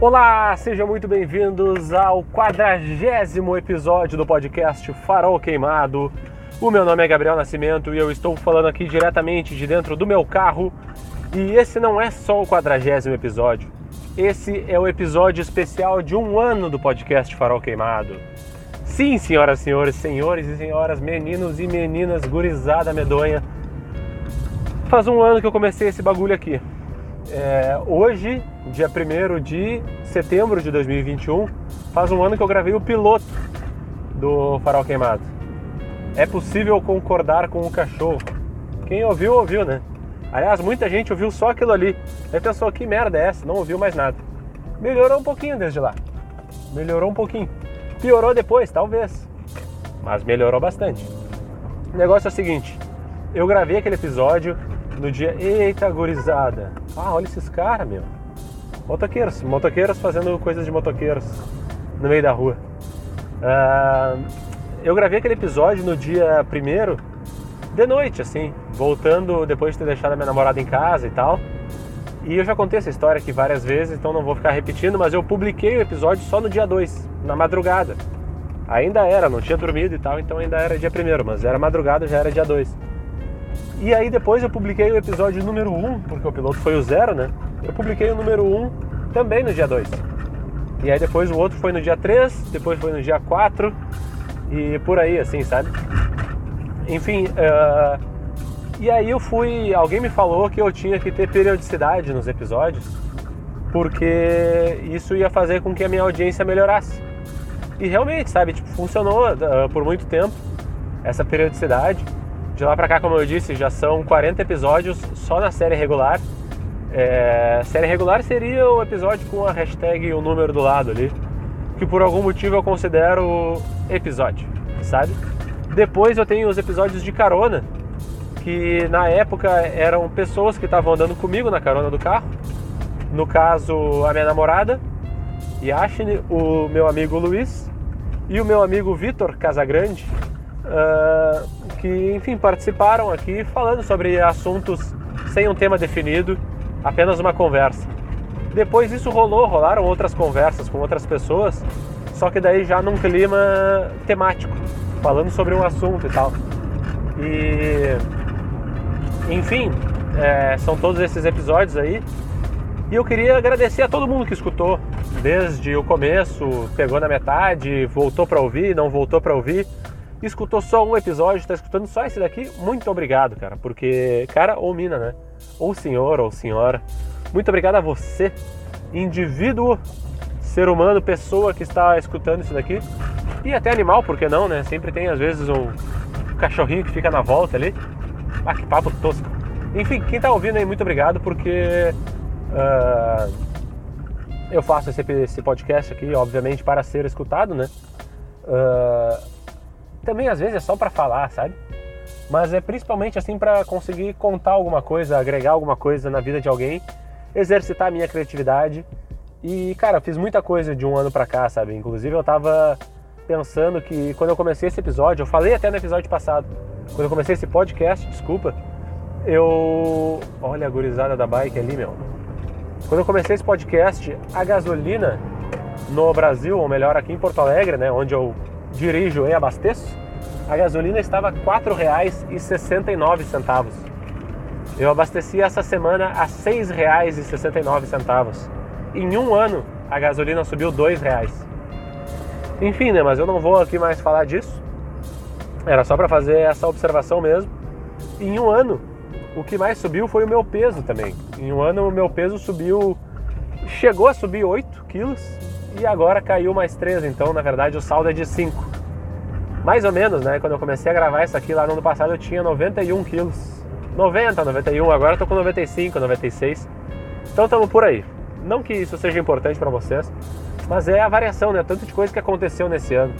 Olá, sejam muito bem-vindos ao quadragésimo episódio do podcast Farol Queimado. O meu nome é Gabriel Nascimento e eu estou falando aqui diretamente de dentro do meu carro. E esse não é só o quadragésimo episódio, esse é o episódio especial de um ano do podcast Farol Queimado. Sim, senhoras senhores, senhores e senhoras, meninos e meninas, gurizada medonha. Faz um ano que eu comecei esse bagulho aqui. É, hoje, dia 1 de setembro de 2021, faz um ano que eu gravei o piloto do Farol Queimado. É possível concordar com o cachorro. Quem ouviu, ouviu, né? Aliás, muita gente ouviu só aquilo ali. Aí pensou, que merda é essa? Não ouviu mais nada. Melhorou um pouquinho desde lá. Melhorou um pouquinho. Piorou depois, talvez. Mas melhorou bastante. O negócio é o seguinte: eu gravei aquele episódio no dia. Eita, gurizada! Ah, olha esses caras, meu. Motoqueiros, motoqueiros fazendo coisas de motoqueiros no meio da rua. Uh, eu gravei aquele episódio no dia primeiro, de noite, assim, voltando depois de ter deixado a minha namorada em casa e tal. E eu já contei essa história aqui várias vezes, então não vou ficar repetindo, mas eu publiquei o episódio só no dia 2, na madrugada. Ainda era, não tinha dormido e tal, então ainda era dia primeiro, mas era madrugada, já era dia 2. E aí depois eu publiquei o episódio número 1, um, porque o piloto foi o zero, né? Eu publiquei o número 1 um também no dia 2. E aí depois o outro foi no dia 3, depois foi no dia 4 e por aí, assim, sabe? Enfim, uh, e aí eu fui. Alguém me falou que eu tinha que ter periodicidade nos episódios, porque isso ia fazer com que a minha audiência melhorasse. E realmente, sabe, tipo, funcionou uh, por muito tempo essa periodicidade. De lá pra cá, como eu disse, já são 40 episódios só na série regular. É, série regular seria o episódio com a hashtag e o número do lado ali, que por algum motivo eu considero episódio, sabe? Depois eu tenho os episódios de carona, que na época eram pessoas que estavam andando comigo na carona do carro. No caso, a minha namorada, Yashine, o meu amigo Luiz e o meu amigo Vitor Casagrande, uh, que, enfim, participaram aqui falando sobre assuntos sem um tema definido, apenas uma conversa. Depois isso rolou, rolaram outras conversas com outras pessoas, só que daí já num clima temático, falando sobre um assunto e tal. E, enfim, é, são todos esses episódios aí. E eu queria agradecer a todo mundo que escutou, desde o começo, pegou na metade, voltou para ouvir, não voltou para ouvir escutou só um episódio, está escutando só esse daqui, muito obrigado, cara. Porque, cara ou mina, né? Ou senhor ou senhora. Muito obrigado a você, indivíduo, ser humano, pessoa que está escutando isso daqui. E até animal, por que não, né? Sempre tem às vezes um cachorrinho que fica na volta ali. Ah, que papo tosco. Enfim, quem está ouvindo aí, muito obrigado, porque uh, eu faço esse, podcast aqui, obviamente, para ser escutado, né? Uh, também às vezes é só para falar, sabe? Mas é principalmente assim para conseguir contar alguma coisa, agregar alguma coisa na vida de alguém, exercitar a minha criatividade. E, cara, fiz muita coisa de um ano pra cá, sabe? Inclusive eu tava pensando que quando eu comecei esse episódio, eu falei até no episódio passado, quando eu comecei esse podcast, desculpa, eu. Olha a gurizada da bike ali, meu. Quando eu comecei esse podcast, a gasolina no Brasil, ou melhor, aqui em Porto Alegre, né, onde eu dirijo e abasteço, a gasolina estava R$ 4,69. Eu abasteci essa semana a R$ 6,69. Em um ano, a gasolina subiu R$ reais. Enfim, né? Mas eu não vou aqui mais falar disso. Era só para fazer essa observação mesmo. Em um ano, o que mais subiu foi o meu peso também. Em um ano, o meu peso subiu, chegou a subir 8 quilos e agora caiu mais 3. Então, na verdade, o saldo é de 5 mais ou menos, né? Quando eu comecei a gravar isso aqui lá no ano passado, eu tinha 91 quilos. 90, 91, agora eu tô com 95, 96. Então estamos por aí. Não que isso seja importante para vocês, mas é a variação, né? Tanto de coisa que aconteceu nesse ano.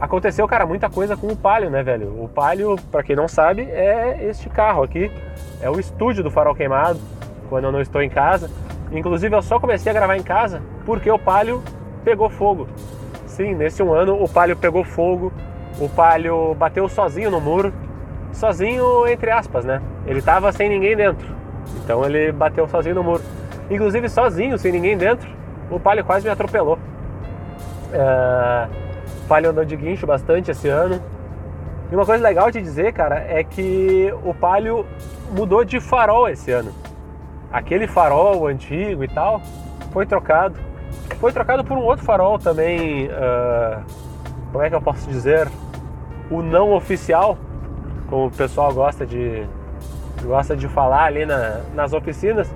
Aconteceu, cara, muita coisa com o Palio, né, velho? O Palio, para quem não sabe, é este carro aqui. É o estúdio do Farol Queimado, quando eu não estou em casa. Inclusive, eu só comecei a gravar em casa porque o Palio pegou fogo. Sim, nesse um ano o Palio pegou fogo o Palio bateu sozinho no muro, sozinho entre aspas, né? Ele tava sem ninguém dentro, então ele bateu sozinho no muro. Inclusive sozinho, sem ninguém dentro, o Palio quase me atropelou. Uh, o Palio andou de guincho bastante esse ano. E uma coisa legal de dizer, cara, é que o Palio mudou de farol esse ano. Aquele farol antigo e tal foi trocado. Foi trocado por um outro farol também. Uh, como é que eu posso dizer? O não oficial, como o pessoal gosta de gosta de falar ali na, nas oficinas.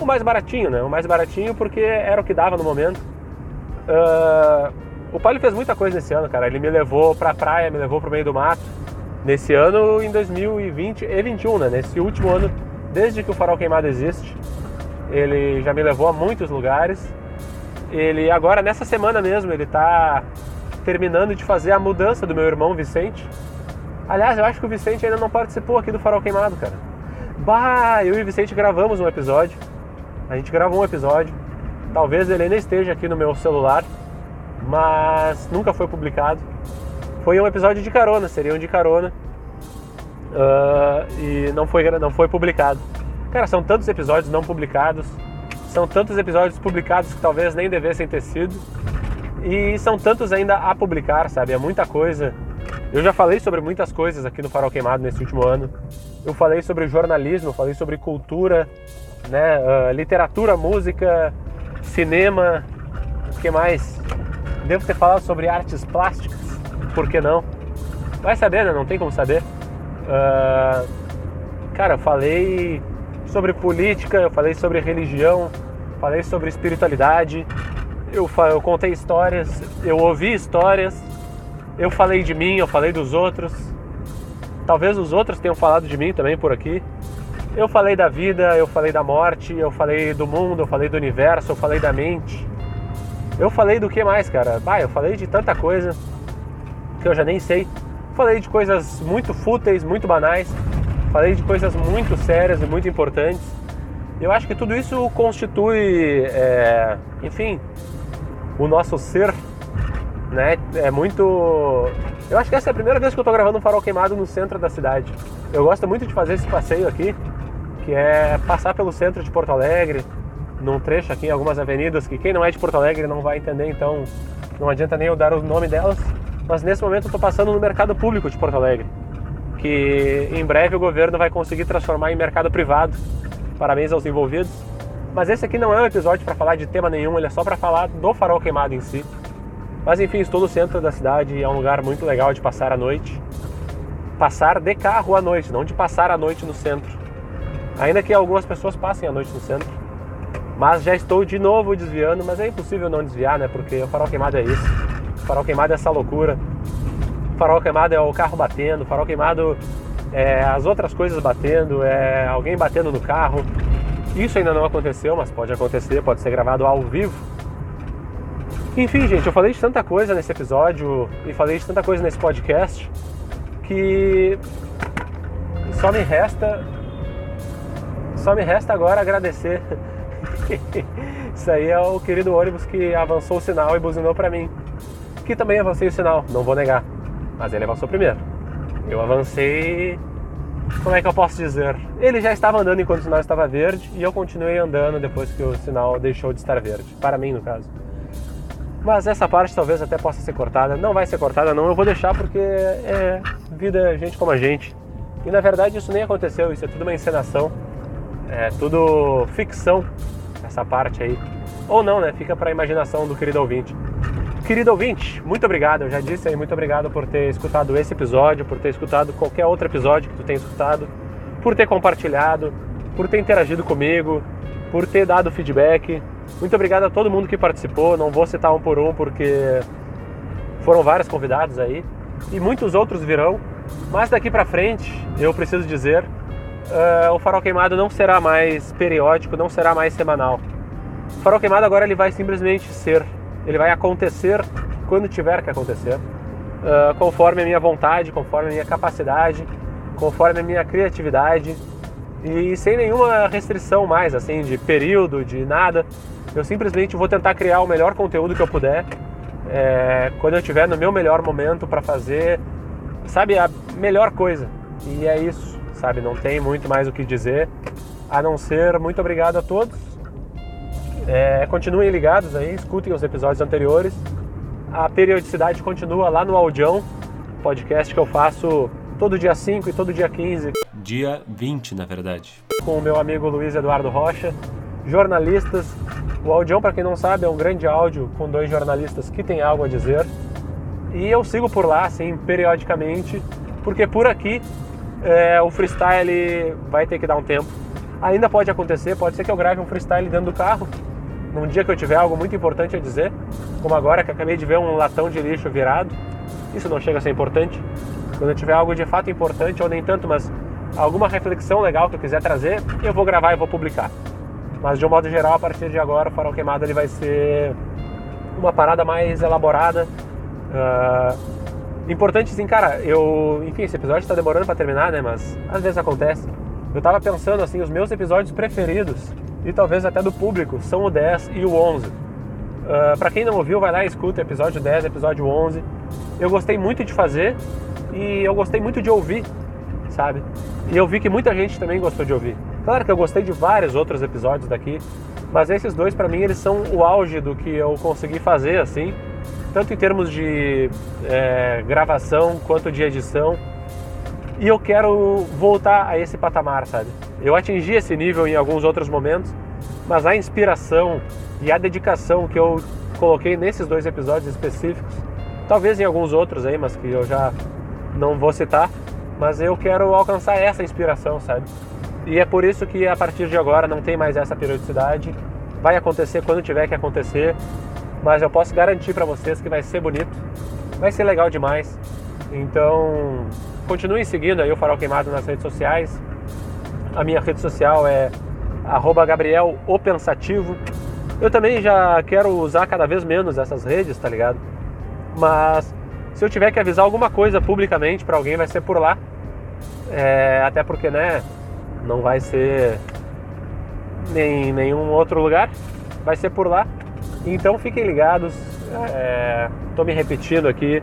O mais baratinho, né? O mais baratinho porque era o que dava no momento. Uh, o Palio fez muita coisa nesse ano, cara. Ele me levou pra praia, me levou pro meio do mato. Nesse ano, em 2020 e 21, né? Nesse último ano, desde que o Farol Queimado existe, ele já me levou a muitos lugares. Ele agora, nessa semana mesmo, ele tá terminando de fazer a mudança do meu irmão Vicente. Aliás, eu acho que o Vicente ainda não participou aqui do Farol Queimado, cara. Bah, eu e o Vicente gravamos um episódio. A gente gravou um episódio. Talvez ele ainda esteja aqui no meu celular mas nunca foi publicado. Foi um episódio de carona, seria um de carona. Uh, e não foi, não foi publicado. Cara, são tantos episódios não publicados, são tantos episódios publicados que talvez nem devessem ter sido, e são tantos ainda a publicar, sabe? É muita coisa. Eu já falei sobre muitas coisas aqui no Farol Queimado nesse último ano. Eu falei sobre jornalismo, falei sobre cultura, né? Uh, literatura, música, cinema, o que mais? Devo ter falado sobre artes plásticas, por que não? Vai saber, né? Não tem como saber. Uh, cara, eu falei sobre política, eu falei sobre religião, falei sobre espiritualidade, eu, eu contei histórias, eu ouvi histórias, eu falei de mim, eu falei dos outros. Talvez os outros tenham falado de mim também por aqui. Eu falei da vida, eu falei da morte, eu falei do mundo, eu falei do universo, eu falei da mente. Eu falei do que mais, cara? Bah, eu falei de tanta coisa que eu já nem sei. Falei de coisas muito fúteis, muito banais. Falei de coisas muito sérias e muito importantes. Eu acho que tudo isso constitui, é, enfim, o nosso ser, né? É muito. Eu acho que essa é a primeira vez que eu tô gravando um farol queimado no centro da cidade. Eu gosto muito de fazer esse passeio aqui, que é passar pelo centro de Porto Alegre, num trecho aqui em algumas avenidas que quem não é de Porto Alegre não vai entender, então não adianta nem eu dar o nome delas. Mas nesse momento eu estou passando no mercado público de Porto Alegre, que em breve o governo vai conseguir transformar em mercado privado. Parabéns aos envolvidos. Mas esse aqui não é um episódio para falar de tema nenhum, ele é só para falar do farol queimado em si. Mas enfim, estou no centro da cidade é um lugar muito legal de passar a noite. Passar de carro à noite, não de passar a noite no centro. Ainda que algumas pessoas passem a noite no centro. Mas já estou de novo desviando, mas é impossível não desviar, né? Porque o farol queimado é isso. O farol queimado é essa loucura. O farol queimado é o carro batendo, o farol queimado é as outras coisas batendo, é alguém batendo no carro. Isso ainda não aconteceu, mas pode acontecer, pode ser gravado ao vivo. Enfim, gente, eu falei de tanta coisa nesse episódio e falei de tanta coisa nesse podcast que só me resta só me resta agora agradecer Isso aí é o querido ônibus que avançou o sinal e buzinou para mim. Que também avancei o sinal, não vou negar. Mas ele avançou primeiro. Eu avancei. Como é que eu posso dizer? Ele já estava andando enquanto o sinal estava verde e eu continuei andando depois que o sinal deixou de estar verde. Para mim, no caso. Mas essa parte talvez até possa ser cortada. Não vai ser cortada, não. Eu vou deixar porque é vida, gente como a gente. E na verdade isso nem aconteceu. Isso é tudo uma encenação. É tudo ficção essa parte aí. Ou não, né? Fica para a imaginação do querido ouvinte. Querido ouvinte, muito obrigado. Eu já disse aí, muito obrigado por ter escutado esse episódio, por ter escutado qualquer outro episódio que tu tenha escutado, por ter compartilhado, por ter interagido comigo, por ter dado feedback. Muito obrigado a todo mundo que participou. Não vou citar um por um porque foram vários convidados aí e muitos outros virão. Mas daqui para frente, eu preciso dizer uh, o farol queimado não será mais periódico, não será mais semanal. O farol queimado agora ele vai simplesmente ser, ele vai acontecer quando tiver que acontecer, uh, conforme a minha vontade, conforme a minha capacidade, conforme a minha criatividade e sem nenhuma restrição mais, assim, de período, de nada. Eu simplesmente vou tentar criar o melhor conteúdo que eu puder é, quando eu estiver no meu melhor momento para fazer, sabe, a melhor coisa. E é isso sabe? Não tem muito mais o que dizer a não ser muito obrigado a todos. É, continuem ligados aí, escutem os episódios anteriores. A periodicidade continua lá no Audião, podcast que eu faço todo dia 5 e todo dia 15. Dia 20, na verdade. Com o meu amigo Luiz Eduardo Rocha, jornalistas. O Audião, para quem não sabe, é um grande áudio com dois jornalistas que têm algo a dizer. E eu sigo por lá, assim, periodicamente, porque por aqui é, o freestyle vai ter que dar um tempo. Ainda pode acontecer, pode ser que eu grave um freestyle dentro do carro, num dia que eu tiver algo muito importante a dizer, como agora que acabei de ver um latão de lixo virado. Isso não chega a ser importante. Quando eu tiver algo de fato importante, ou nem tanto, mas alguma reflexão legal que eu quiser trazer, eu vou gravar e vou publicar. Mas de um modo geral, a partir de agora, o Farol Queimado ele vai ser uma parada mais elaborada. Uh, importante assim, cara, eu, enfim, esse episódio está demorando para terminar, né? Mas às vezes acontece. Eu tava pensando assim, os meus episódios preferidos e talvez até do público são o 10 e o 11. Uh, para quem não ouviu, vai lá e escuta episódio 10, episódio 11. Eu gostei muito de fazer e eu gostei muito de ouvir, sabe? E eu vi que muita gente também gostou de ouvir. Claro que eu gostei de vários outros episódios daqui, mas esses dois para mim eles são o auge do que eu consegui fazer assim, tanto em termos de é, gravação quanto de edição. E eu quero voltar a esse patamar, sabe? Eu atingi esse nível em alguns outros momentos, mas a inspiração e a dedicação que eu coloquei nesses dois episódios específicos, talvez em alguns outros aí, mas que eu já não vou citar, mas eu quero alcançar essa inspiração, sabe? E é por isso que a partir de agora não tem mais essa periodicidade. Vai acontecer quando tiver que acontecer, mas eu posso garantir para vocês que vai ser bonito, vai ser legal demais. Então, continuem seguindo aí o Farol Queimado nas redes sociais. A minha rede social é Gabriel o Pensativo. Eu também já quero usar cada vez menos essas redes, tá ligado? Mas se eu tiver que avisar alguma coisa publicamente para alguém, vai ser por lá. É, até porque, né, não vai ser em nenhum outro lugar, vai ser por lá. Então fiquem ligados, estou é, me repetindo aqui,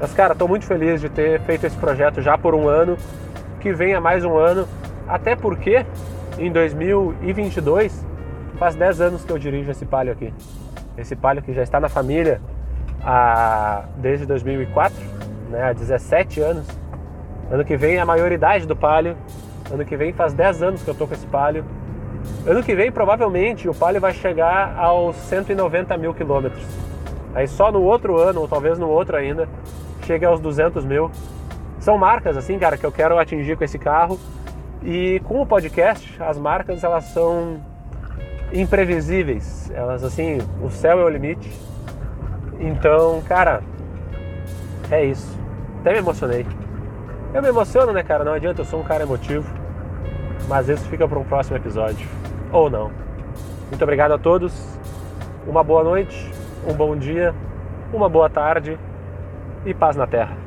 mas cara, estou muito feliz de ter feito esse projeto já por um ano, que venha mais um ano, até porque em 2022 faz 10 anos que eu dirijo esse palio aqui. Esse palio que já está na família há, desde 2004, né, há 17 anos. Ano que vem é a maioridade do palio Ano que vem faz 10 anos que eu tô com esse Palio. Ano que vem, provavelmente, o Palio vai chegar aos 190 mil quilômetros. Aí só no outro ano, ou talvez no outro ainda, chega aos 200 mil. São marcas, assim, cara, que eu quero atingir com esse carro. E com o podcast, as marcas, elas são imprevisíveis. Elas, assim, o céu é o limite. Então, cara, é isso. Até me emocionei. Eu me emociono, né, cara? Não adianta, eu sou um cara emotivo. Mas isso fica para um próximo episódio. Ou não. Muito obrigado a todos. Uma boa noite, um bom dia, uma boa tarde e paz na terra.